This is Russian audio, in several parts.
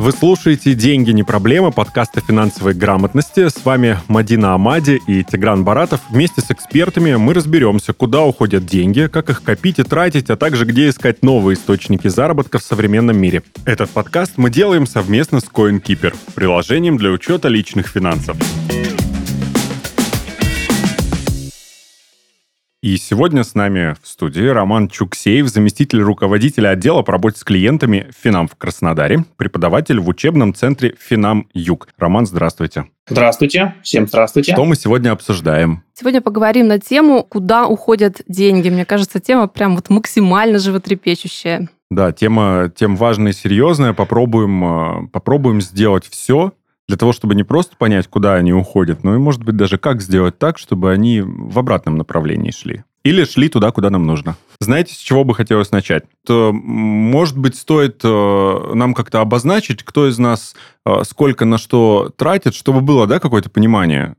Вы слушаете «Деньги не проблема» подкаста финансовой грамотности. С вами Мадина Амади и Тигран Баратов. Вместе с экспертами мы разберемся, куда уходят деньги, как их копить и тратить, а также где искать новые источники заработка в современном мире. Этот подкаст мы делаем совместно с CoinKeeper, приложением для учета личных финансов. И сегодня с нами в студии Роман Чуксеев, заместитель руководителя отдела по работе с клиентами Финам в Краснодаре, преподаватель в учебном центре Финам Юг. Роман, здравствуйте. Здравствуйте, всем здравствуйте. Что мы сегодня обсуждаем? Сегодня поговорим на тему, куда уходят деньги. Мне кажется, тема прям вот максимально животрепещущая. Да, тема, тема важная и серьезная. Попробуем, э, попробуем сделать все, для того, чтобы не просто понять, куда они уходят, но и, может быть, даже как сделать так, чтобы они в обратном направлении шли. Или шли туда, куда нам нужно. Знаете, с чего бы хотелось начать? То, может быть, стоит э, нам как-то обозначить, кто из нас э, сколько на что тратит, чтобы было да, какое-то понимание.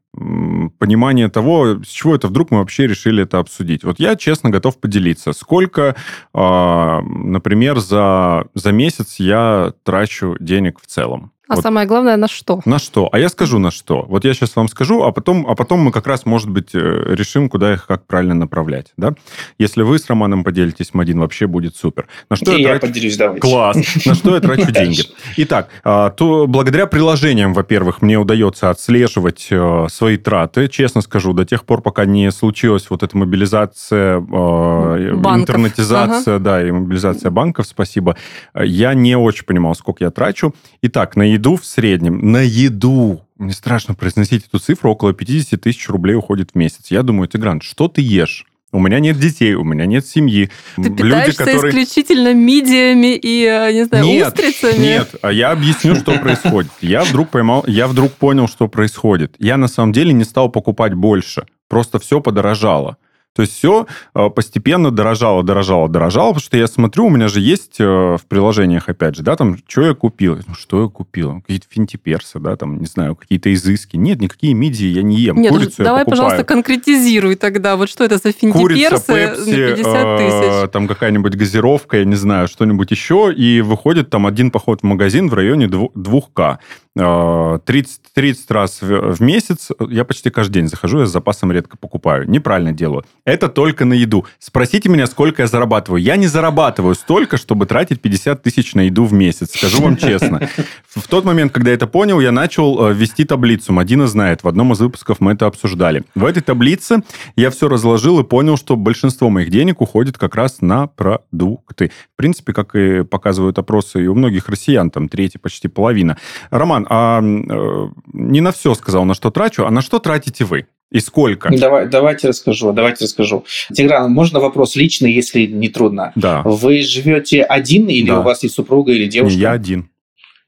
Понимание того, с чего это вдруг мы вообще решили это обсудить. Вот я, честно, готов поделиться. Сколько, э, например, за, за месяц я трачу денег в целом? А вот. самое главное, на что? На что? А я скажу, на что. Вот я сейчас вам скажу, а потом, а потом мы как раз, может быть, э, решим, куда их как правильно направлять. Да? Если вы с Романом поделитесь, Мадин, вообще будет супер. На что И я, я трачу... поделюсь, давайте. Класс. На что я трачу деньги? Итак, а, то благодаря приложениям, во-первых, мне удается отслеживать э, свои траты. Честно скажу, до тех пор, пока не случилась вот эта мобилизация, э, интернетизация, да, и мобилизация банков, спасибо, я не очень понимал, сколько я трачу. Итак, на еду в среднем, на еду, мне страшно произносить эту цифру, около 50 тысяч рублей уходит в месяц. Я думаю, Тигран, что ты ешь? У меня нет детей, у меня нет семьи. Ты Люди, питаешься которые... исключительно мидиями и, э, не знаю, нет, устрицами? Нет, а я объясню, что происходит. Я вдруг поймал, я вдруг понял, что происходит. Я на самом деле не стал покупать больше. Просто все подорожало. То есть все э, постепенно дорожало, дорожало, дорожало, потому что я смотрю, у меня же есть э, в приложениях, опять же, да, там, что я купил? Ну, что я купил? Какие-то финтиперсы, да, там, не знаю, какие-то изыски. Нет, никакие мидии я не ем. Нет, Курицу давай, пожалуйста, конкретизируй тогда. Вот что это за финтиперсы Курица, пепси, на 50 э, тысяч? Э, там какая-нибудь газировка, я не знаю, что-нибудь еще, и выходит там один поход в магазин в районе 2К. 30, 30 раз в, в месяц, я почти каждый день захожу, я с запасом редко покупаю. Неправильно делаю. Это только на еду. Спросите меня, сколько я зарабатываю. Я не зарабатываю столько, чтобы тратить 50 тысяч на еду в месяц, скажу вам честно. В тот момент, когда я это понял, я начал э, вести таблицу. Мадина знает, в одном из выпусков мы это обсуждали. В этой таблице я все разложил и понял, что большинство моих денег уходит как раз на продукты. В принципе, как и показывают опросы и у многих россиян, там третья, почти половина. Роман, Роман, а э, не на все сказал, на что трачу, а на что тратите вы? И сколько? Давай, давайте расскажу, давайте расскажу. Тигран, можно вопрос личный, если не трудно? Да. Вы живете один или да. у вас есть супруга или девушка? Я один.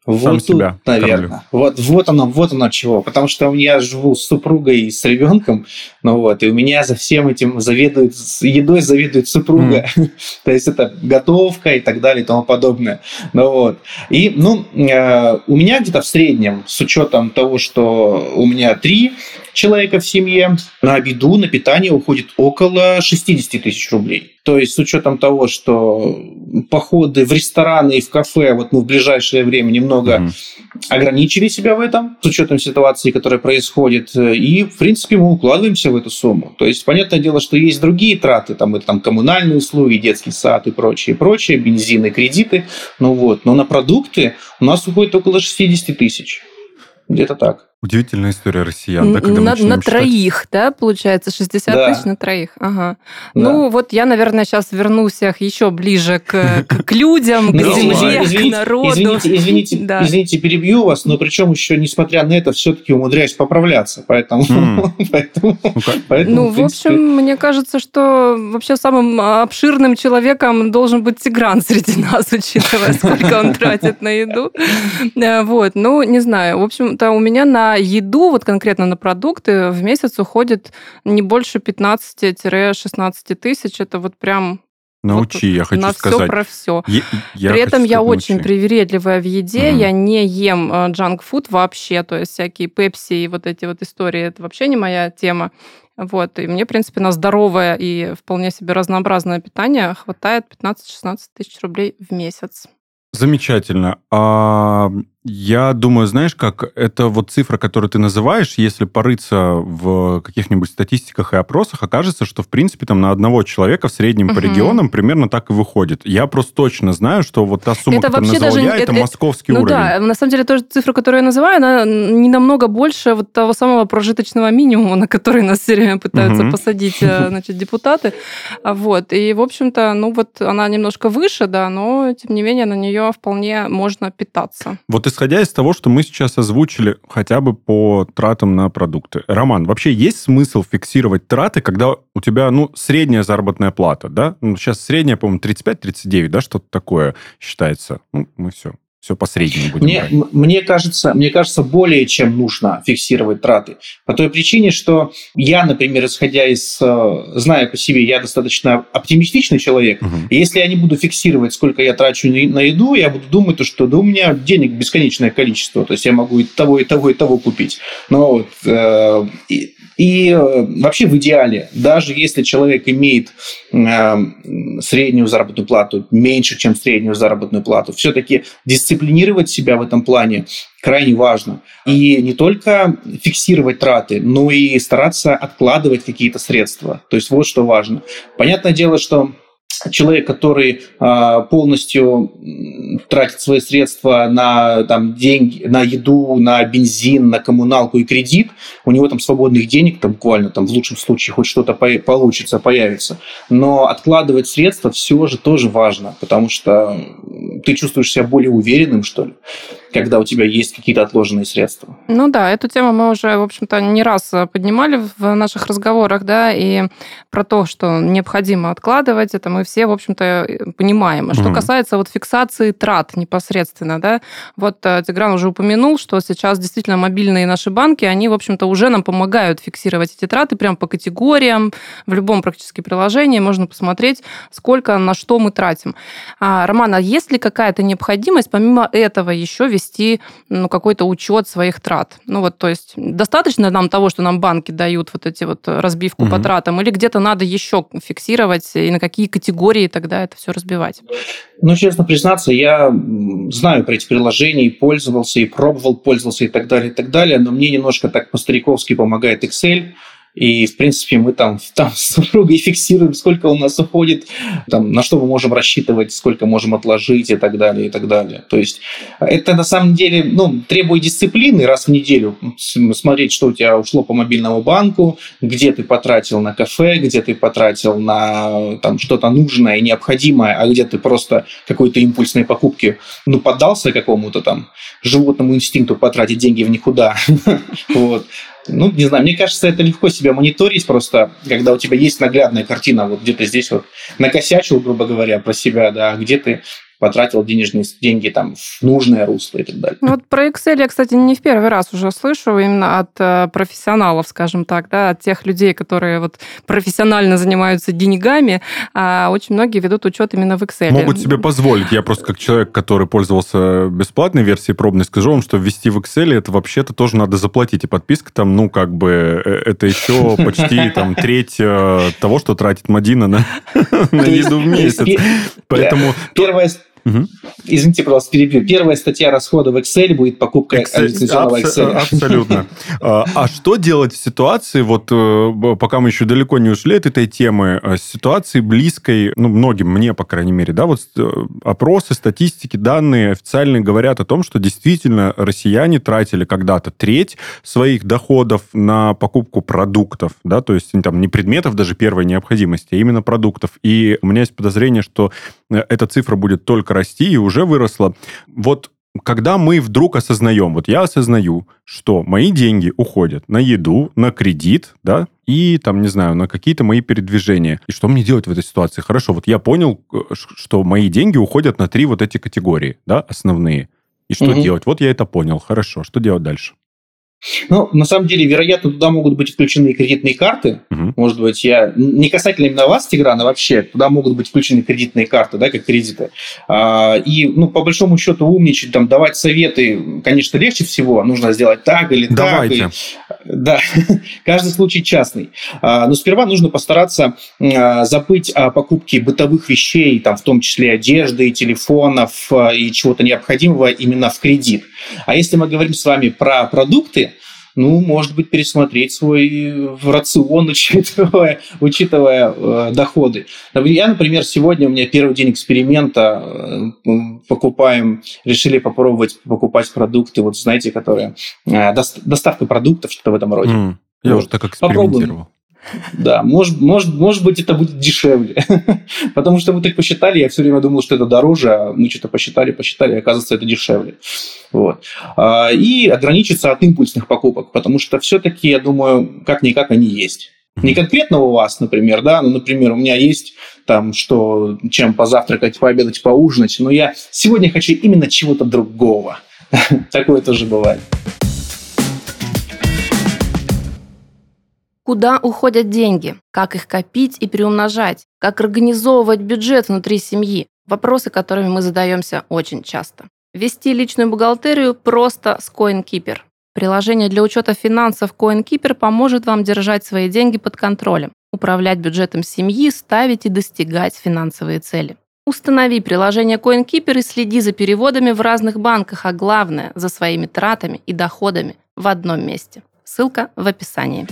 Вот Сам тут, себя наверное. Вот, вот оно, вот оно чего. Потому что я живу с супругой и с ребенком, ну вот, и у меня за всем этим заведует, едой заведует супруга. Mm. То есть это готовка и так далее и тому подобное. Ну вот. И, ну, э, у меня где-то в среднем, с учетом того, что у меня три человека в семье, на еду, на питание уходит около 60 тысяч рублей. То есть с учетом того, что походы в рестораны и в кафе, вот мы в ближайшее время немного mm-hmm. ограничили себя в этом, с учетом ситуации, которая происходит, и, в принципе, мы укладываемся в эту сумму. То есть, понятное дело, что есть другие траты, там, это там коммунальные услуги, детский сад и прочее, прочее, бензины, кредиты, ну вот, но на продукты у нас уходит около 60 тысяч. Где-то так. Удивительная история россиян, да, когда на, на троих, да, получается, 60 да. тысяч на троих. Ага. Да. Ну, вот я, наверное, сейчас вернусь еще ближе к, к людям, к ну, земле, к народу. Извините, извините, да. извините, перебью вас, но причем еще, несмотря на это, все-таки умудряюсь поправляться, поэтому... Ну, в общем, мне кажется, что вообще самым обширным человеком должен быть Тигран среди нас, учитывая, сколько он тратит на еду. Э, вот, ну, не знаю. В общем-то, у меня на еду, вот конкретно на продукты, в месяц уходит не больше 15-16 тысяч. Это вот прям Научи, вот я хочу на сказать. все про все. Я, я При этом я научи. очень привередливая в еде, угу. я не ем джанк-фуд вообще, то есть всякие пепси и вот эти вот истории, это вообще не моя тема. Вот, и мне, в принципе, на здоровое и вполне себе разнообразное питание хватает 15-16 тысяч рублей в месяц. Замечательно. А Я думаю, знаешь, как это вот цифра, которую ты называешь, если порыться в каких-нибудь статистиках и опросах, окажется, что, в принципе, там на одного человека в среднем угу. по регионам примерно так и выходит. Я просто точно знаю, что вот та сумма, это которую назвал даже, я, это, это московский ну уровень. да, на самом деле, тоже цифра, которую я называю, она не намного больше вот того самого прожиточного минимума, на который нас все время пытаются угу. посадить, э, значит, депутаты. Вот. И, в общем-то, ну вот она немножко выше, да, но, тем не менее, на нее вполне можно питаться. Вот исходя из того, что мы сейчас озвучили хотя бы по тратам на продукты. Роман, вообще есть смысл фиксировать траты, когда у тебя, ну, средняя заработная плата, да? Ну, сейчас средняя, по-моему, 35-39, да, что-то такое считается. Ну, мы все все по среднему будем мне, брать. Мне кажется, мне кажется, более чем нужно фиксировать траты. По той причине, что я, например, исходя из, э, зная по себе, я достаточно оптимистичный человек. Угу. И если я не буду фиксировать, сколько я трачу на еду, я буду думать, что да у меня денег бесконечное количество. То есть я могу и того, и того, и того купить. Но вот, э, и, и э, вообще в идеале, даже если человек имеет э, среднюю заработную плату, меньше, чем среднюю заработную плату, все-таки дисциплинировать себя в этом плане крайне важно. И не только фиксировать траты, но и стараться откладывать какие-то средства. То есть вот что важно. Понятное дело, что человек, который а, полностью тратит свои средства на там, деньги, на еду, на бензин, на коммуналку и кредит, у него там свободных денег, там буквально там в лучшем случае хоть что-то получится, появится. Но откладывать средства все же тоже важно, потому что ты чувствуешь себя более уверенным, что ли когда у тебя есть какие-то отложенные средства. Ну да, эту тему мы уже, в общем-то, не раз поднимали в наших разговорах, да, и про то, что необходимо откладывать, это мы все, в общем-то, понимаем. А что mm касается вот фиксации трат непосредственно, да, вот э, Тигран уже упомянул, что сейчас действительно мобильные наши банки, они, в общем-то, уже нам помогают фиксировать эти траты прямо по категориям, в любом практически приложении можно посмотреть, сколько на что мы тратим. А, Роман, а есть ли какая-то необходимость помимо этого еще вести вести ну, какой-то учет своих трат. Ну вот, то есть достаточно нам того, что нам банки дают вот эти вот разбивку угу. по тратам, или где-то надо еще фиксировать, и на какие категории тогда это все разбивать? Ну, честно признаться, я знаю про эти приложения, и пользовался, и пробовал, пользовался, и так далее, и так далее, но мне немножко так по-стариковски помогает Excel – и, в принципе, мы там, там с супругой фиксируем, сколько у нас уходит, там, на что мы можем рассчитывать, сколько можем отложить и так далее, и так далее. То есть это на самом деле ну, требует дисциплины раз в неделю смотреть, что у тебя ушло по мобильному банку, где ты потратил на кафе, где ты потратил на там, что-то нужное и необходимое, а где ты просто какой-то импульсной покупки ну, поддался какому-то там животному инстинкту потратить деньги в никуда. Вот. Ну, не знаю, мне кажется, это легко себя мониторить просто, когда у тебя есть наглядная картина, вот где-то здесь вот накосячил, грубо говоря, про себя, да, где ты потратил денежные деньги там в нужное русло и так далее. Ну, вот про Excel я, кстати, не в первый раз уже слышу именно от э, профессионалов, скажем так, да, от тех людей, которые вот профессионально занимаются деньгами, а очень многие ведут учет именно в Excel. Могут себе позволить. Я просто как человек, который пользовался бесплатной версией пробной, скажу вам, что ввести в Excel это вообще-то тоже надо заплатить. И подписка там, ну, как бы, э, это еще почти там треть э, того, что тратит Мадина на, на еду в месяц. Поэтому... Первое Угу. Извините, пожалуйста, перебью. Первая статья расхода в Excel будет покупка Excel, лицензионного Excel. Абсолютно. А, а что делать в ситуации, вот э, пока мы еще далеко не ушли от этой темы, э, ситуации близкой, ну, многим, мне, по крайней мере, да, вот э, опросы, статистики, данные официальные говорят о том, что действительно россияне тратили когда-то треть своих доходов на покупку продуктов, да, то есть там не предметов даже первой необходимости, а именно продуктов. И у меня есть подозрение, что эта цифра будет только расти и уже выросла. Вот когда мы вдруг осознаем, вот я осознаю, что мои деньги уходят на еду, на кредит, да, и там, не знаю, на какие-то мои передвижения. И что мне делать в этой ситуации? Хорошо, вот я понял, э, что мои деньги уходят на три вот эти категории, да, основные. И что угу. делать? Вот я это понял. Хорошо, что делать дальше? Ну, на самом деле, вероятно, туда могут быть включены и кредитные карты. Угу. Может быть, я не касательно именно вас, Тигран, а вообще туда могут быть включены кредитные карты, да, как кредиты. А, и, ну, по большому счету, умничать, там, давать советы, конечно, легче всего. Нужно сделать так или Давайте. так. Да, каждый случай частный. А, но сперва нужно постараться а, забыть о покупке бытовых вещей, там, в том числе одежды, телефонов а, и чего-то необходимого именно в кредит. А если мы говорим с вами про продукты, ну, может быть, пересмотреть свой рацион, учитывая, учитывая э, доходы. Я, например, сегодня у меня первый день эксперимента, э, покупаем, решили попробовать покупать продукты, вот знаете, которые... Э, доставка продуктов, что-то в этом роде. Mm, я вот. уже так экспериментировал. Попробуем. Да, может, может, может быть, это будет дешевле. Потому что мы так посчитали, я все время думал, что это дороже, а мы что-то посчитали, посчитали, и оказывается, это дешевле. Вот. А, и ограничиться от импульсных покупок, потому что все-таки, я думаю, как-никак они есть. Не конкретно у вас, например, да, ну, например, у меня есть там, что, чем позавтракать, пообедать, поужинать, но я сегодня хочу именно чего-то другого. Такое тоже бывает. Куда уходят деньги? Как их копить и приумножать? Как организовывать бюджет внутри семьи? Вопросы, которыми мы задаемся очень часто. Вести личную бухгалтерию просто с CoinKeeper. Приложение для учета финансов CoinKeeper поможет вам держать свои деньги под контролем, управлять бюджетом семьи, ставить и достигать финансовые цели. Установи приложение CoinKeeper и следи за переводами в разных банках, а главное, за своими тратами и доходами в одном месте. Ссылка в описании.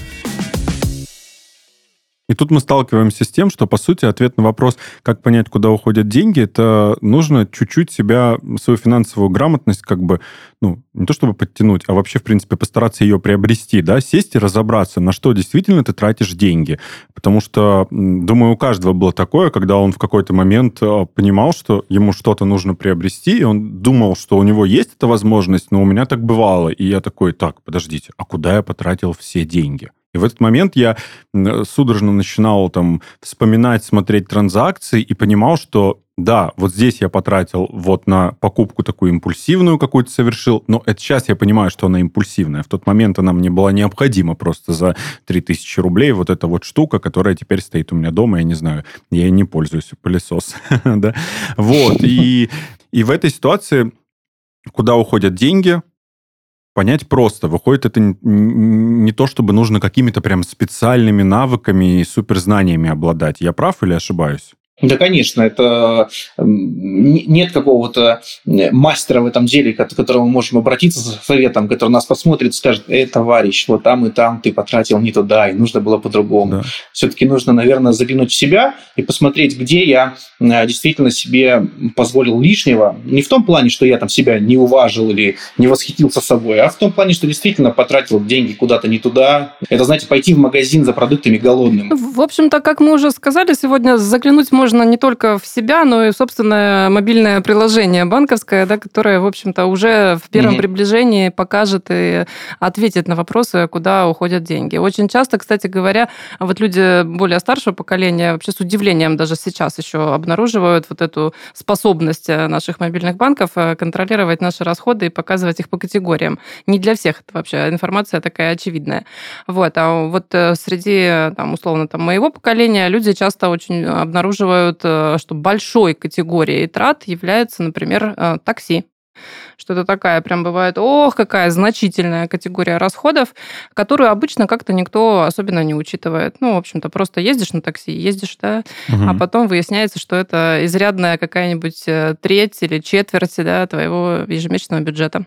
И тут мы сталкиваемся с тем, что, по сути, ответ на вопрос, как понять, куда уходят деньги, это нужно чуть-чуть себя, свою финансовую грамотность как бы, ну, не то чтобы подтянуть, а вообще, в принципе, постараться ее приобрести, да, сесть и разобраться, на что действительно ты тратишь деньги. Потому что, думаю, у каждого было такое, когда он в какой-то момент э, понимал, что ему что-то нужно приобрести, и он думал, что у него есть эта возможность, но у меня так бывало. И я такой, так, подождите, а куда я потратил все деньги? И в этот момент я судорожно начинал там вспоминать, смотреть транзакции и понимал, что да, вот здесь я потратил вот на покупку такую импульсивную какую-то совершил, но это сейчас я понимаю, что она импульсивная. В тот момент она мне была необходима просто за 3000 рублей. Вот эта вот штука, которая теперь стоит у меня дома, я не знаю, я ей не пользуюсь, пылесос. Вот, и в этой ситуации куда уходят деньги, понять просто. Выходит, это не то, чтобы нужно какими-то прям специальными навыками и суперзнаниями обладать. Я прав или ошибаюсь? Да, конечно, это нет какого-то э, мастера в этом деле, к которому мы можем обратиться за советом, который нас посмотрит и скажет, эй, товарищ, вот там и там ты потратил не туда, и нужно было по-другому. Да. Все-таки нужно, наверное, заглянуть в себя и посмотреть, где я э, действительно себе позволил лишнего. Не в том плане, что я там себя не уважил или не восхитился собой, а в том плане, что действительно потратил деньги куда-то не туда. Это, знаете, пойти в магазин за продуктами голодным. В общем-то, как мы уже сказали, сегодня заглянуть можно можно не только в себя, но и в собственное мобильное приложение банковское, да, которое, в общем-то, уже в первом mm-hmm. приближении покажет и ответит на вопросы, куда уходят деньги. Очень часто, кстати говоря, вот люди более старшего поколения вообще с удивлением даже сейчас еще обнаруживают вот эту способность наших мобильных банков э, контролировать наши расходы и показывать их по категориям. Не для всех это вообще информация такая очевидная. Вот. А вот э, среди, там, условно, там, моего поколения люди часто очень обнаруживают рассказывают, э, что большой категорией трат является, например, э, такси что это такая прям бывает, ох, какая значительная категория расходов, которую обычно как-то никто особенно не учитывает. Ну, в общем-то, просто ездишь на такси, ездишь, да, угу. а потом выясняется, что это изрядная какая-нибудь э, треть или четверть да, твоего ежемесячного бюджета.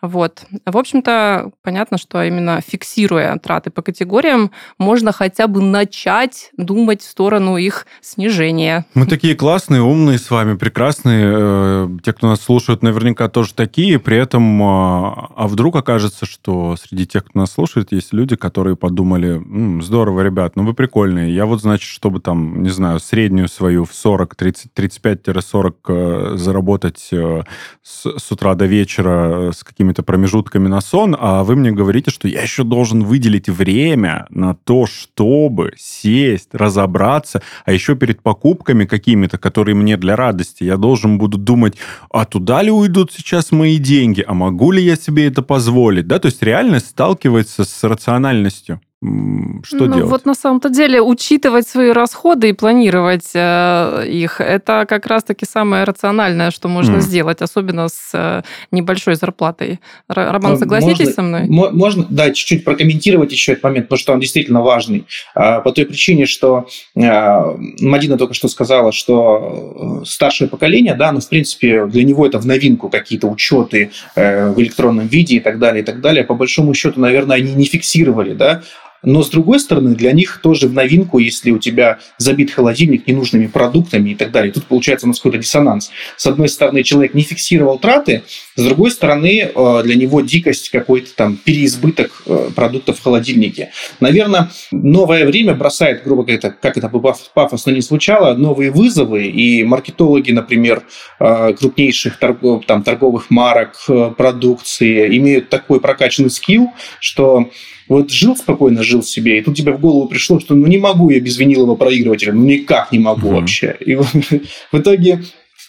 Вот. В общем-то, понятно, что именно фиксируя траты по категориям, можно хотя бы начать думать в сторону их снижения. Мы такие классные, умные с вами, прекрасные. Э, те, кто нас слушают, наверняка тоже такие. При этом, а, а вдруг окажется, что среди тех, кто нас слушает, есть люди, которые подумали, М, здорово, ребят, ну вы прикольные. Я вот, значит, чтобы там, не знаю, среднюю свою в 40, 30, 35-40 заработать э, с, с утра до вечера с какими-то промежутками на сон, а вы мне говорите, что я еще должен выделить время на то, чтобы сесть, разобраться, а еще перед покупками какими-то, которые мне для радости, я должен буду думать, а туда ли уйдут сейчас мои деньги, а могу ли я себе это позволить, да, то есть реальность сталкивается с рациональностью. Что ну, делать? Вот на самом-то деле учитывать свои расходы и планировать э, их, это как раз-таки самое рациональное, что можно mm. сделать, особенно с э, небольшой зарплатой. Роман, ну, согласитесь можно, со мной? Можно, да, чуть-чуть прокомментировать еще этот момент, потому что он действительно важный. А, по той причине, что а, Мадина только что сказала, что э, старшее поколение, да, ну, в принципе, для него это в новинку какие-то учеты э, в электронном виде и так далее, и так далее. По большому счету, наверное, они не фиксировали, да, но, с другой стороны, для них тоже в новинку, если у тебя забит холодильник ненужными продуктами и так далее. Тут получается у нас какой-то диссонанс. С одной стороны, человек не фиксировал траты, с другой стороны, э, для него дикость какой-то там переизбыток э, продуктов в холодильнике. Наверное, новое время бросает, грубо говоря, как это бы пафосно не звучало, новые вызовы, и маркетологи, например, э, крупнейших торгов, там, торговых марок, продукции имеют такой прокачанный скилл, что вот жил спокойно, жил себе, и тут тебе в голову пришло, что ну не могу я без винилового проигрывателя, ну никак не могу mm-hmm. вообще. И в итоге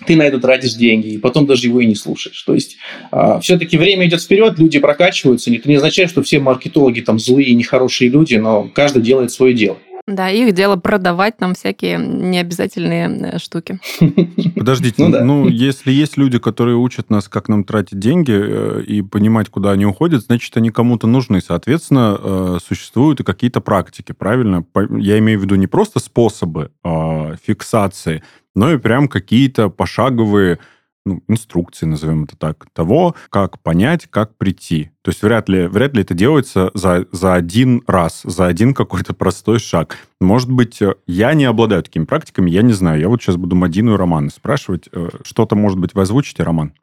ты на это тратишь деньги, и потом даже его и не слушаешь. То есть э, все-таки время идет вперед, люди прокачиваются. Это не означает, что все маркетологи там злые и нехорошие люди, но каждый делает свое дело. Да, их дело продавать нам всякие необязательные э, штуки. Подождите, ну, да. ну если есть люди, которые учат нас, как нам тратить деньги э, и понимать, куда они уходят, значит, они кому-то нужны. Соответственно, э, существуют и какие-то практики, правильно? Я имею в виду не просто способы а, фиксации, но и прям какие-то пошаговые ну, инструкции, назовем это так, того, как понять, как прийти. То есть вряд ли, вряд ли это делается за, за один раз, за один какой-то простой шаг. Может быть, э, я не обладаю такими практиками, я не знаю. Я вот сейчас буду Мадину и Романа спрашивать. Э, что-то, может быть, вы озвучите, Роман?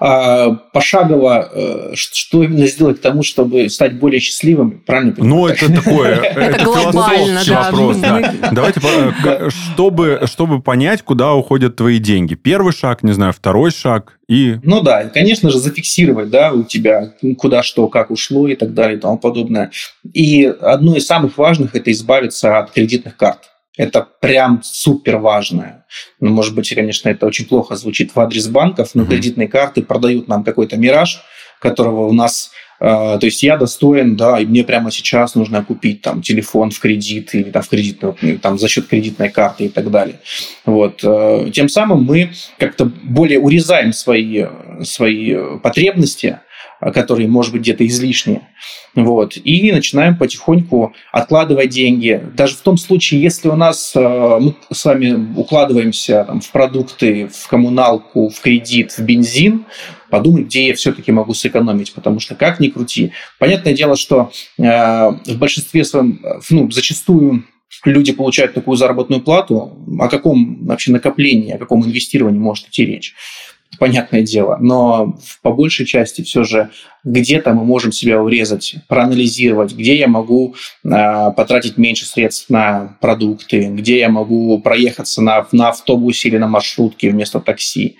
А, пошагово, э, что именно сделать к тому, чтобы стать более счастливым, правильно понимаю? Ну, это такое, это философский вопрос. Давайте, чтобы, чтобы понять, куда уходят твои деньги. Первый шаг, не знаю, второй шаг и... Ну да, конечно же, зафиксировать, да, у тебя куда что, как ушло и так далее и тому подобное. И одно из самых важных – это избавиться от кредитных карт. Это прям супер важное. Ну, может быть, конечно, это очень плохо звучит в адрес банков, но mm-hmm. кредитные карты продают нам какой-то мираж, которого у нас то есть я достоин, да, и мне прямо сейчас нужно купить там телефон в кредит или там в кредитную, там за счет кредитной карты и так далее. Вот. Э, тем самым мы как-то более урезаем свои, свои потребности, которые, может быть, где-то излишние. Вот. И начинаем потихоньку откладывать деньги. Даже в том случае, если у нас э, мы с вами укладываемся там, в продукты, в коммуналку, в кредит, в бензин, подумать, где я все-таки могу сэкономить, потому что как ни крути. Понятное дело, что э, в большинстве своем, ну, зачастую люди получают такую заработную плату, о каком вообще накоплении, о каком инвестировании может идти речь понятное дело, но по большей части все же где-то мы можем себя урезать, проанализировать, где я могу э, потратить меньше средств на продукты, где я могу проехаться на, на автобусе или на маршрутке вместо такси.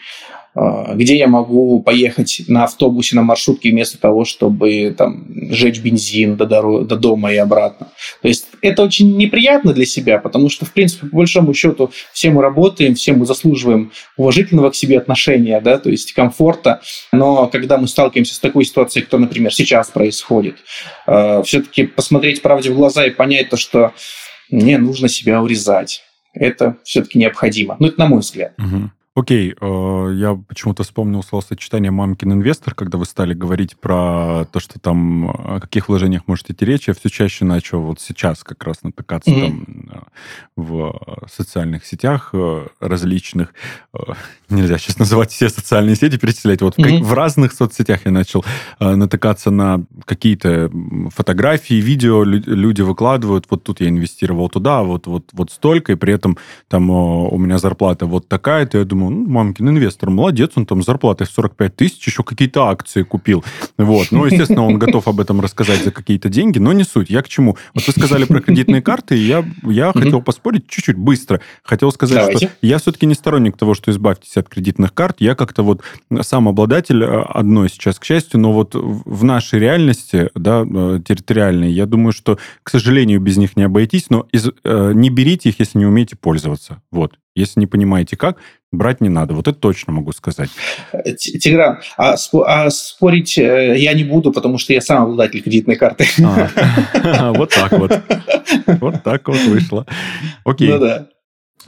А, где я могу поехать на автобусе, на маршрутке вместо того, чтобы там, жечь бензин до, дорог, до дома и обратно. То есть это очень неприятно для себя, потому что, в принципе, по большому счету, все мы работаем, все мы заслуживаем уважительного к себе отношения, да, то есть комфорта. Но когда мы сталкиваемся с такой ситуацией, кто, например, сейчас происходит, э, все-таки посмотреть правде в глаза и понять то, что мне нужно себя урезать. Это все-таки необходимо. Ну, это на мой взгляд. Угу. Окей, э, я почему-то вспомнил словосочетание «мамкин инвестор», когда вы стали говорить про то, что там о каких вложениях может идти речь. Я все чаще начал вот сейчас как раз натыкаться mm-hmm. там э, в социальных сетях э, различных. Нельзя сейчас называть все социальные сети, перечислять. Вот mm-hmm. в, в разных соцсетях я начал натыкаться на какие-то фотографии, видео люди выкладывают. Вот тут я инвестировал туда, вот, вот, вот столько, и при этом там у меня зарплата вот такая-то. Я думаю, думаю, ну, мамкин инвестор, молодец, он там с зарплатой в 45 тысяч еще какие-то акции купил. Вот. Ну, естественно, он готов об этом рассказать за какие-то деньги, но не суть. Я к чему? Вот вы сказали про кредитные карты, и я, я хотел поспорить чуть-чуть быстро. Хотел сказать, Давайте. что я все-таки не сторонник того, что избавьтесь от кредитных карт. Я как-то вот сам обладатель э, одной сейчас, к счастью, но вот в нашей реальности, да, э, территориальной, я думаю, что, к сожалению, без них не обойтись, но из, э, не берите их, если не умеете пользоваться. Вот. Если не понимаете как, брать не надо. Вот это точно могу сказать. Тигран, а, а спорить э, я не буду, потому что я сам обладатель кредитной карты. А, вот так вот. Вот так вот вышло. Окей. Ну да.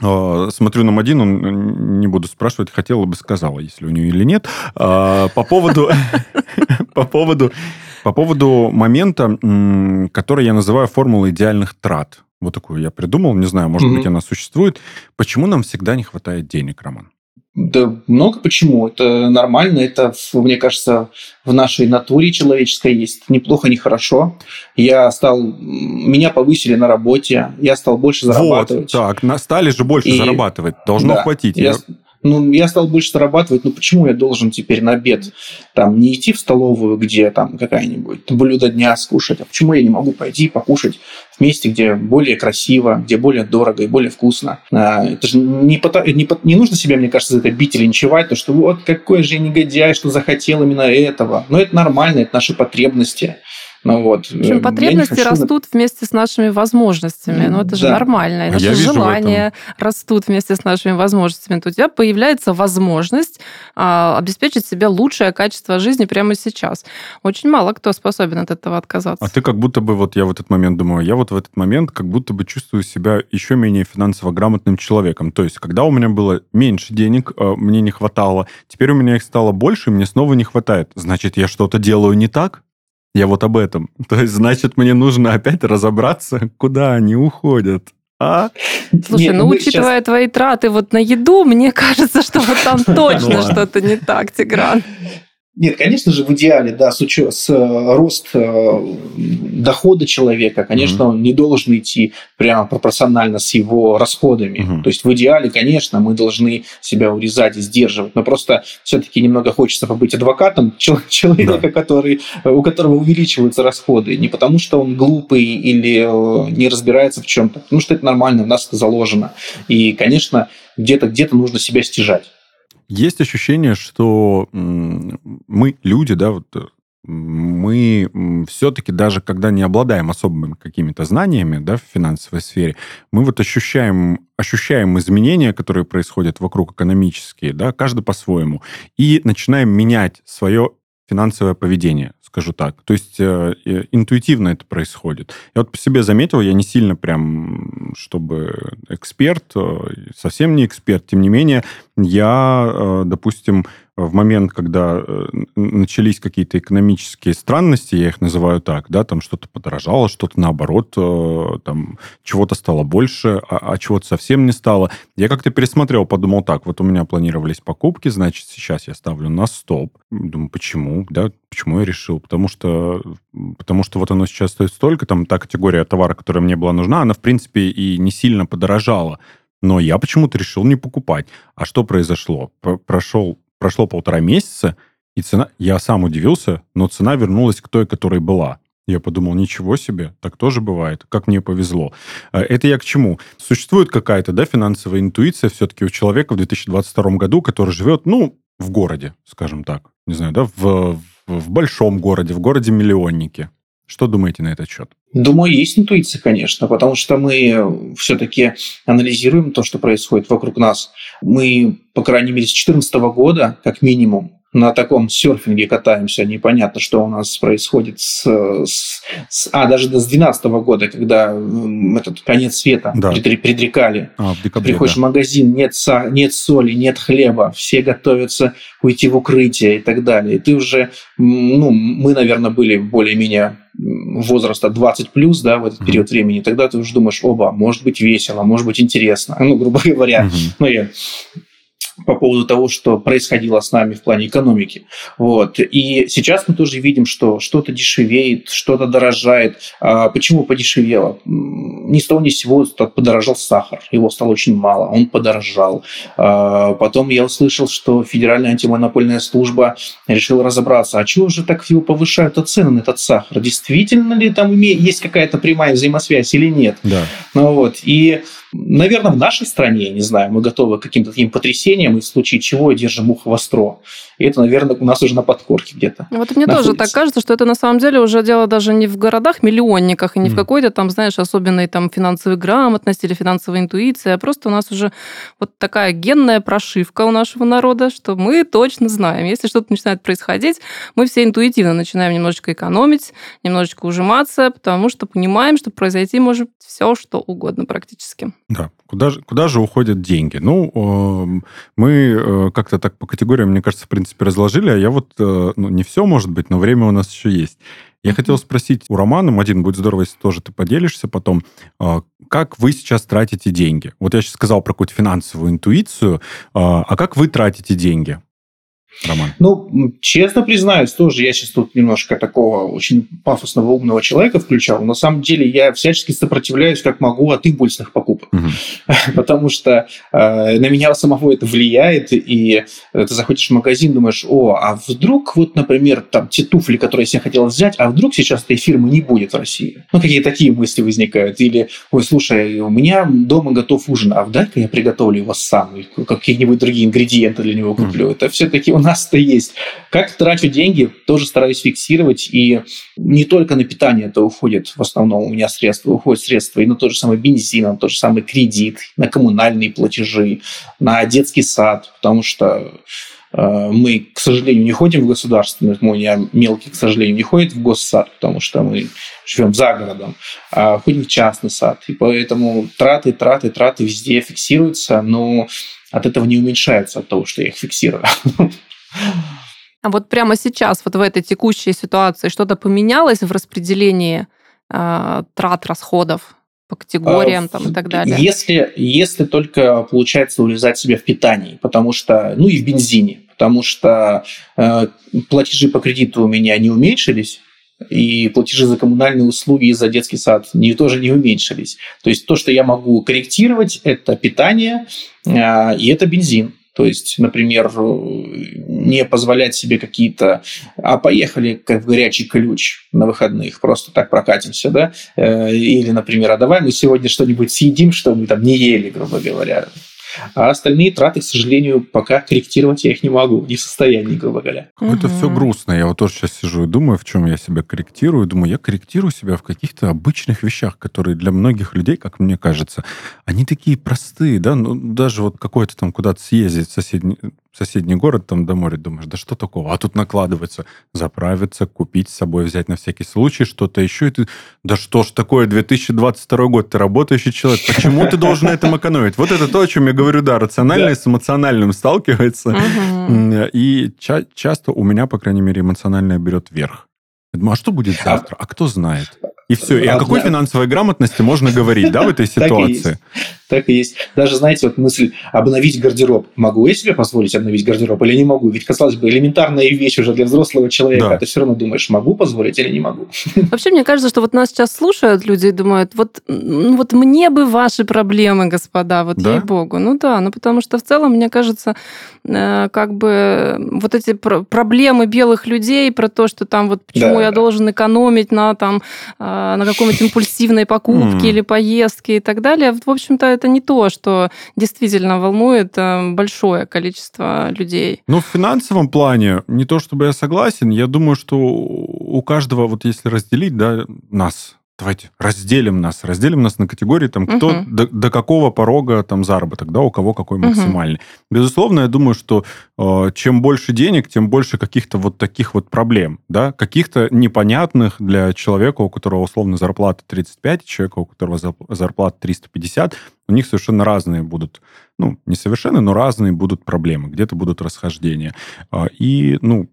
А, смотрю на Мадину, не буду спрашивать, хотела бы сказала, если у нее или нет. А, по поводу, по поводу, по поводу момента, который я называю формулой идеальных трат. Вот такую я придумал, не знаю, может быть, она существует. Почему нам всегда не хватает денег, Роман? Да много почему. Это нормально. Это, мне кажется, в нашей натуре человеческой есть. Неплохо, не хорошо. Я стал... Меня повысили на работе. Я стал больше зарабатывать. Вот, так. Стали же больше И... зарабатывать. Должно да, хватить. Я ну, я стал больше зарабатывать, ну почему я должен теперь на обед там не идти в столовую, где там какая-нибудь блюдо дня скушать, а почему я не могу пойти покушать в месте, где более красиво, где более дорого и более вкусно. А, это же не, не, не нужно себя, мне кажется, за это бить или ничевать, то что вот какой же негодяй, что захотел именно этого. Но это нормально, это наши потребности. Ну, вот. В общем, потребности хочу... растут вместе с нашими возможностями. Ну, это же да. нормально. И а наши желания растут вместе с нашими возможностями. То у тебя появляется возможность а, обеспечить себе лучшее качество жизни прямо сейчас. Очень мало кто способен от этого отказаться. А ты как будто бы, вот я в этот момент думаю, я вот в этот момент как будто бы чувствую себя еще менее финансово грамотным человеком. То есть, когда у меня было меньше денег, а, мне не хватало, теперь у меня их стало больше, и мне снова не хватает. Значит, я что-то делаю не так? Я вот об этом. То есть, значит, мне нужно опять разобраться, куда они уходят. А? Слушай, Нет, ну, учитывая сейчас... твои траты вот на еду, мне кажется, что вот там точно что-то не так, Тигран. Нет, конечно же, в идеале, да, с, учет, с э, рост э, дохода человека, конечно, mm-hmm. он не должен идти прямо пропорционально с его расходами. Mm-hmm. То есть в идеале, конечно, мы должны себя урезать и сдерживать, но просто все-таки немного хочется побыть адвокатом человека, да. который, у которого увеличиваются расходы, не потому что он глупый или э, не разбирается в чем-то, потому что это нормально, у нас это заложено. И, конечно, где-то где-то нужно себя стяжать. Есть ощущение, что мы, люди, да, вот э, мы все-таки даже когда не обладаем особыми какими-то знаниями да, в финансовой сфере, мы вот ощущаем, ощущаем изменения, которые происходят вокруг экономические, да, каждый по-своему, и начинаем менять свое финансовое поведение скажу так. То есть э, интуитивно это происходит. Я вот по себе заметил, я не сильно прям, чтобы эксперт, э, совсем не эксперт, тем не менее, я, э, допустим, в момент, когда э, начались какие-то экономические странности, я их называю так, да, там что-то подорожало, что-то наоборот, э, там чего-то стало больше, а, а чего-то совсем не стало. Я как-то пересмотрел, подумал так, вот у меня планировались покупки, значит, сейчас я ставлю на стоп. Думаю, почему, да, почему я решил? Потому что, потому что вот оно сейчас стоит столько, там та категория товара, которая мне была нужна, она, в принципе, и не сильно подорожала. Но я почему-то решил не покупать. А что произошло? Прошел прошло полтора месяца, и цена... Я сам удивился, но цена вернулась к той, которой была. Я подумал, ничего себе, так тоже бывает, как мне повезло. Э, это я к чему? Существует какая-то да, финансовая интуиция все-таки у человека в 2022 году, который живет, ну, в городе, скажем так. Не знаю, да, в, в большом городе, в городе-миллионнике. Что думаете на этот счет? Думаю, есть интуиция, конечно, потому что мы все-таки анализируем то, что происходит вокруг нас. Мы, по крайней мере, с 2014 года, как минимум, на таком серфинге катаемся, непонятно, что у нас происходит с... с, с а, даже с 2012 года, когда этот конец света да. предрекали. А, в декабре, Приходишь да. в магазин, нет, со, нет соли, нет хлеба, все готовятся уйти в укрытие и так далее. И ты уже, ну, мы, наверное, были более-менее возраста 20 плюс, да, в этот mm-hmm. период времени, тогда ты уже думаешь, оба, может быть весело, может быть интересно, ну, грубо говоря. Mm-hmm. Ну, я по поводу того, что происходило с нами в плане экономики. Вот. И сейчас мы тоже видим, что что-то дешевеет, что-то дорожает. А почему подешевело? Ни с того ни с сего подорожал сахар. Его стало очень мало, он подорожал. А потом я услышал, что Федеральная антимонопольная служба решила разобраться, а чего же так его повышают цены на этот сахар? Действительно ли там есть какая-то прямая взаимосвязь или нет? Да. Ну, вот. И, наверное, в нашей стране, не знаю, мы готовы к каким-то таким потрясениям, мы в случае чего держим ухо востро. И это, наверное, у нас уже на подкорке где-то. Вот мне находится. тоже так кажется, что это на самом деле уже дело даже не в городах-миллионниках и не mm. в какой-то там, знаешь, особенной там финансовой грамотности или финансовой интуиции, а просто у нас уже вот такая генная прошивка у нашего народа, что мы точно знаем, если что-то начинает происходить, мы все интуитивно начинаем немножечко экономить, немножечко ужиматься, потому что понимаем, что произойти может все, что угодно практически. Да. Куда же, куда же уходят деньги? Ну, эм, мы э, как-то так по категориям, мне кажется, в принципе, разложили, а я вот, э, ну, не все может быть, но время у нас еще есть. Я хотел спросить у Романа, Мадин, будет здорово, если тоже ты поделишься потом, э, как вы сейчас тратите деньги? Вот я сейчас сказал про какую-то финансовую интуицию, а как вы тратите деньги? Роман? Ну, честно признаюсь, тоже я сейчас тут немножко такого очень пафосного умного человека включал. На самом деле я всячески сопротивляюсь, как могу, от импульсных покупок. Угу. Потому что э, на меня самого это влияет, и ты заходишь в магазин, думаешь, о, а вдруг вот, например, там те туфли, которые я себе хотел взять, а вдруг сейчас этой фирмы не будет в России? Ну, какие такие мысли возникают. Или, ой, слушай, у меня дома готов ужин, а дай-ка я приготовлю его сам, какие-нибудь другие ингредиенты для него куплю. Угу. Это все-таки у нас-то есть. Как трачу деньги, тоже стараюсь фиксировать. И не только на питание это уходит в основном у меня средства, уходят средства и на тот же самый бензин, на тот же самый кредит, на коммунальные платежи, на детский сад, потому что э, мы, к сожалению, не ходим в государственный, мой мелкий, к сожалению, не ходит в госсад, потому что мы живем за городом, а ходим в частный сад. И поэтому траты, траты, траты везде фиксируются, но от этого не уменьшаются от того, что я их фиксирую. А вот прямо сейчас, вот в этой текущей ситуации, что-то поменялось в распределении э, трат, расходов по категориям а, там, и так далее? Если, если только получается урезать себя в питании, потому что, ну и в бензине, потому что э, платежи по кредиту у меня не уменьшились, и платежи за коммунальные услуги и за детский сад не, тоже не уменьшились. То есть то, что я могу корректировать, это питание э, и это бензин. То есть, например, не позволять себе какие-то... А поехали как в горячий ключ на выходных, просто так прокатимся, да? Э, или, например, а давай мы сегодня что-нибудь съедим, что мы там не ели, грубо говоря. А остальные траты, к сожалению, пока корректировать я их не могу, не в состоянии, грубо говоря. Это угу. все грустно. Я вот тоже сейчас сижу и думаю, в чем я себя корректирую. Думаю, я корректирую себя в каких-то обычных вещах, которые для многих людей, как мне кажется, они такие простые, да, ну, даже вот какой-то там куда-то съездить в соседний, соседний город, там до моря, думаешь, да что такого? А тут накладывается заправиться, купить с собой, взять на всякий случай что-то еще. И ты, да что ж такое, 2022 год, ты работающий человек, почему ты должен на этом экономить? Вот это то, о чем я говорю, да, рациональное с эмоциональным сталкивается. И часто у меня, по крайней мере, эмоциональное берет верх. Я думаю, а что будет а завтра? А кто знает? И все. И о какой финансовой грамотности можно говорить, да, в этой ситуации? Так и есть. Даже, знаете, вот мысль обновить гардероб. Могу я себе позволить обновить гардероб или не могу? Ведь, казалось бы, элементарная вещь уже для взрослого человека. Да. А ты все равно думаешь, могу позволить или не могу. Вообще, мне кажется, что вот нас сейчас слушают люди и думают, вот, вот мне бы ваши проблемы, господа, вот да? ей-богу. Ну да, ну потому что в целом, мне кажется, э, как бы вот эти проблемы белых людей про то, что там вот почему да. я должен экономить на там э, на какой-нибудь импульсивной покупке или поездке и так далее, в общем-то, это не то, что действительно волнует э, большое количество людей. Ну, в финансовом плане, не то чтобы я согласен, я думаю, что у каждого, вот если разделить, да, нас, давайте разделим нас, разделим нас на категории, там, кто угу. до, до какого порога там заработок, да, у кого какой максимальный. Угу. Безусловно, я думаю, что э, чем больше денег, тем больше каких-то вот таких вот проблем, да, каких-то непонятных для человека, у которого условно зарплата 35, человека, у которого зарплата 350, у них совершенно разные будут, ну, не совершенно, но разные будут проблемы, где-то будут расхождения. А, и, ну,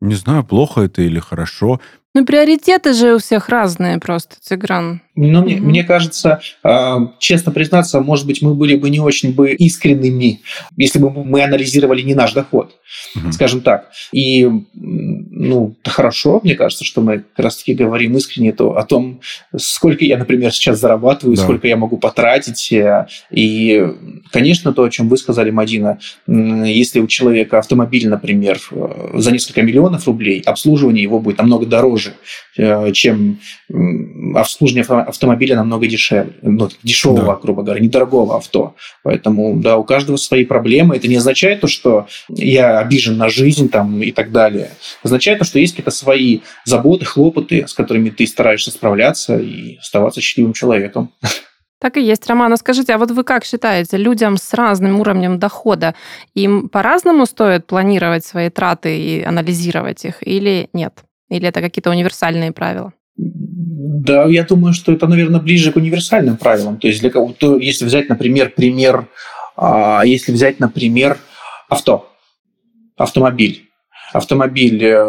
не знаю, плохо это или хорошо, ну, приоритеты же у всех разные просто, Тигран. Ну, мне, мне кажется, а, честно признаться, может быть, мы были бы не очень бы искренними, если бы мы анализировали не наш доход, угу. скажем так. И ну, хорошо, мне кажется, что мы как раз-таки говорим искренне то, о том, сколько я, например, сейчас зарабатываю, да. сколько я могу потратить. Э, и, конечно, то, о чем вы сказали, Мадина, если у человека автомобиль, например, э, за несколько миллионов рублей, обслуживание его будет намного дороже, э, чем обслуживание автомобиля намного дешевле, ну, дешевого, да. грубо говоря, недорогого авто. Поэтому, да, у каждого свои проблемы. Это не означает то, что я обижен на жизнь там, и так далее. Означает то, что есть какие-то свои заботы, хлопоты, с которыми ты стараешься справляться и оставаться счастливым человеком. Так и есть, Роман. А скажите, а вот вы как считаете, людям с разным уровнем дохода, им по-разному стоит планировать свои траты и анализировать их или нет? Или это какие-то универсальные правила? Да, я думаю, что это, наверное, ближе к универсальным правилам. То есть для кого-то, если взять, например, пример, а, если взять, например, авто, автомобиль. Автомобиль э,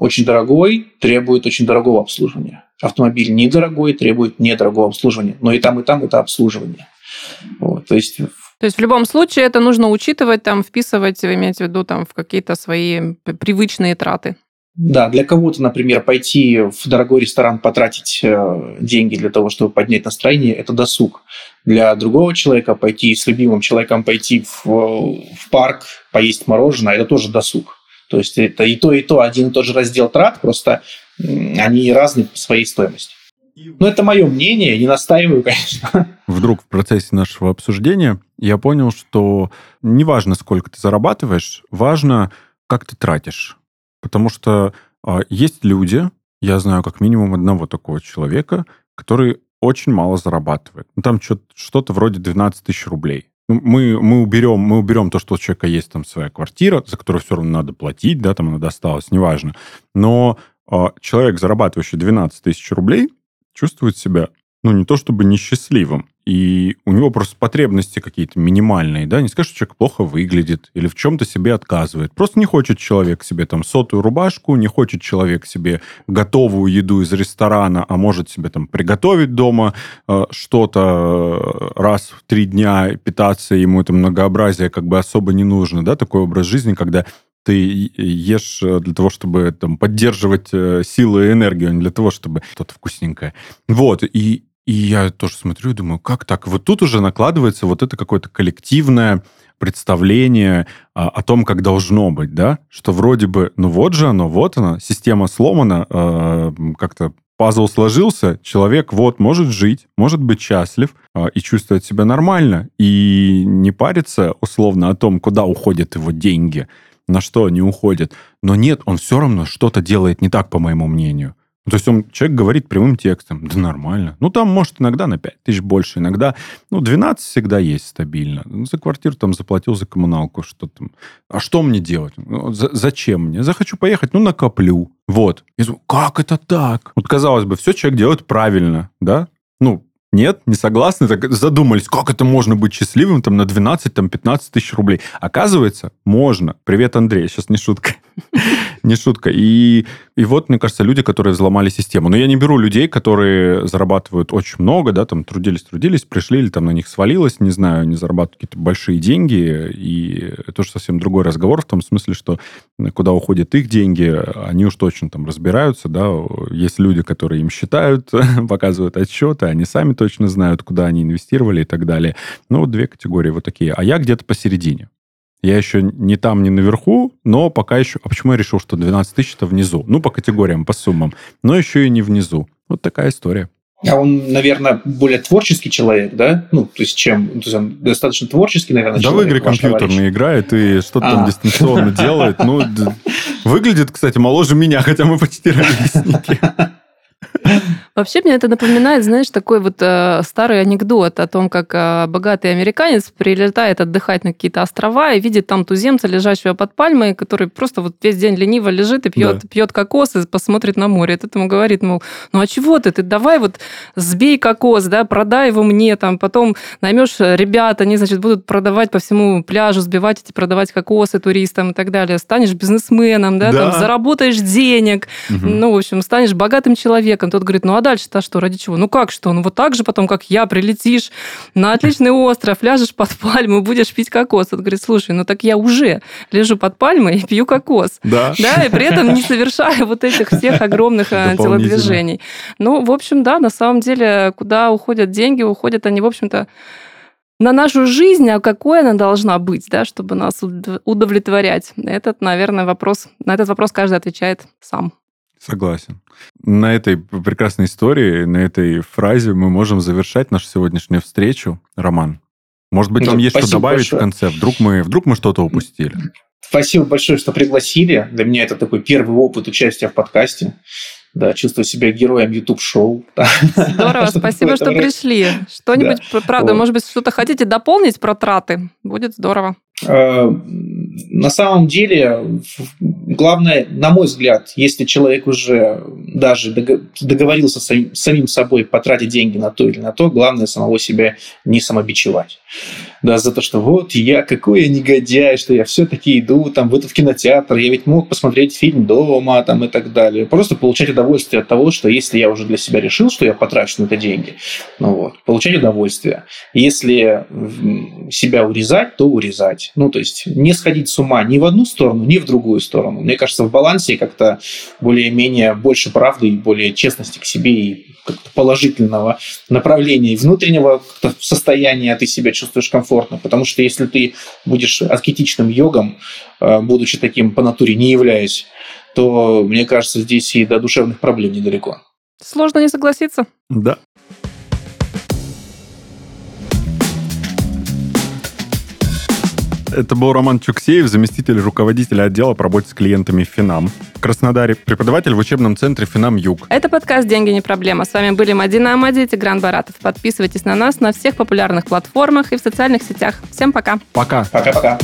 очень дорогой, требует очень дорогого обслуживания. Автомобиль недорогой, требует недорогого обслуживания. Но и там, и там это обслуживание. Вот, то есть то есть в любом случае это нужно учитывать, там, вписывать, вы имеете в виду, там, в какие-то свои привычные траты. Да, для кого-то, например, пойти в дорогой ресторан, потратить э, деньги для того, чтобы поднять настроение, это досуг. Для другого человека пойти с любимым человеком пойти в, в парк, поесть мороженое, это тоже досуг. То есть это и то, и то, один и тот же раздел трат, просто они разные по своей стоимости. Но это мое мнение, не настаиваю, конечно. Вдруг в процессе нашего обсуждения я понял, что неважно, сколько ты зарабатываешь, важно, как ты тратишь. Потому что а, есть люди, я знаю как минимум одного такого человека, который очень мало зарабатывает. Ну, там что-то вроде 12 тысяч рублей. Ну, мы, мы, уберем, мы уберем то, что у человека есть там своя квартира, за которую все равно надо платить, да, там она досталась, неважно. Но э, человек, зарабатывающий 12 тысяч рублей, чувствует себя, ну, не то чтобы несчастливым, и у него просто потребности какие-то минимальные, да, не скажешь, что человек плохо выглядит или в чем-то себе отказывает. Просто не хочет человек себе там сотую рубашку, не хочет человек себе готовую еду из ресторана, а может себе там приготовить дома э, что-то э, раз в три дня, питаться ему это многообразие как бы особо не нужно, да, такой образ жизни, когда ты ешь э, для того, чтобы там, поддерживать э, силу и энергию, а не для того, чтобы что-то вкусненькое. Вот, и, и я тоже смотрю и думаю, как так? Вот тут уже накладывается вот это какое-то коллективное представление а, о том, как должно быть, да? Что вроде бы, ну вот же оно, вот оно, система сломана, э, как-то пазл сложился, человек вот может жить, может быть счастлив э, и чувствовать себя нормально, и не париться условно о том, куда уходят его деньги, на что они уходят. Но нет, он все равно что-то делает не так, по моему мнению. Ну, то есть он, человек говорит прямым текстом, да нормально. Ну, там, может, иногда на 5 тысяч больше, иногда, ну, 12 всегда есть стабильно. За квартиру там заплатил, за коммуналку, что там. А что мне делать? Ну, за, зачем мне? Захочу поехать, ну, накоплю. Вот. Я думаю, как это так? Вот, казалось бы, все человек делает правильно, да? Ну, нет, не согласны, так задумались, как это можно быть счастливым там на 12-15 там, тысяч рублей. Оказывается, можно. Привет, Андрей, сейчас не шутка. Не шутка. И и вот, мне кажется, люди, которые взломали систему. Но я не беру людей, которые зарабатывают очень много, да, там трудились, трудились, пришли или там на них свалилось, не знаю, они зарабатывают какие-то большие деньги, и это уже совсем другой разговор в том смысле, что куда уходят их деньги, они уж точно там разбираются, да, есть люди, которые им считают, показывают отчеты, они сами точно знают, куда они инвестировали и так далее. Ну, вот две категории вот такие. А я где-то посередине. Я еще не там, не наверху, но пока еще... А почему я решил, что 12 тысяч это внизу? Ну, по категориям, по суммам. Но еще и не внизу. Вот такая история. А он, наверное, более творческий человек, да? Ну, то есть чем? То есть он достаточно творческий, наверное, да человек. Да в игры компьютерные играет и что-то там а. дистанционно делает. Ну, выглядит, кстати, моложе меня, хотя мы почти ровесники. Вообще мне это напоминает, знаешь, такой вот э, старый анекдот о том, как э, богатый американец прилетает отдыхать на какие-то острова и видит там туземца, лежащего под пальмой, который просто вот весь день лениво лежит и пьет, да. пьет кокос и посмотрит на море. Этот ему говорит, мол, ну а чего ты? Ты давай вот сбей кокос, да, продай его мне, там, потом наймешь ребят, они, значит, будут продавать по всему пляжу, сбивать эти, продавать кокосы туристам и так далее. Станешь бизнесменом, да, да. там, заработаешь денег, угу. ну, в общем, станешь богатым человеком. Тот говорит, ну а дальше-то что, ради чего? Ну как что? Ну вот так же потом, как я, прилетишь на отличный остров, ляжешь под пальму, будешь пить кокос. Он говорит, слушай, ну так я уже лежу под пальмой и пью кокос. Да. Да, и при этом не совершаю вот этих всех огромных э, телодвижений. Ну, в общем, да, на самом деле, куда уходят деньги, уходят они, в общем-то, на нашу жизнь, а какой она должна быть, да, чтобы нас удовлетворять? Этот, наверное, вопрос, на этот вопрос каждый отвечает сам. Согласен. На этой прекрасной истории, на этой фразе мы можем завершать нашу сегодняшнюю встречу. Роман, может быть, вам есть что добавить большое. в конце? Вдруг мы, вдруг мы что-то упустили? Спасибо большое, что пригласили. Для меня это такой первый опыт участия в подкасте да, чувствую себя героем YouTube-шоу. Здорово, спасибо, что пришли. Что-нибудь, правда, может быть, что-то хотите дополнить про траты? Будет здорово. Э, на самом деле, главное, на мой взгляд, если человек уже даже договорился с самим собой потратить деньги на то или на то, главное самого себя не самобичевать. Да, за то, что вот я какой я негодяй, что я все-таки иду там в этот кинотеатр, я ведь мог посмотреть фильм дома там и так далее. Просто получать удовольствие от того, что если я уже для себя решил, что я потрачу на это деньги, ну вот, получать удовольствие. Если себя урезать, то урезать. Ну, то есть не сходить с ума ни в одну сторону, ни в другую сторону. Мне кажется, в балансе как-то более-менее больше правды и более честности к себе и положительного направления и внутреннего состояния ты себя чувствуешь комфортно. Потому что если ты будешь аскетичным йогом, э, будучи таким по натуре не являясь, то, мне кажется, здесь и до душевных проблем недалеко. Сложно не согласиться. Да. Это был Роман Чуксеев, заместитель руководителя отдела по работе с клиентами Финам в Краснодаре, преподаватель в учебном центре Финам Юг. Это подкаст «Деньги не проблема». С вами были Мадина Амади и Тигран Баратов. Подписывайтесь на нас на всех популярных платформах и в социальных сетях. Всем пока. Пока. Пока-пока.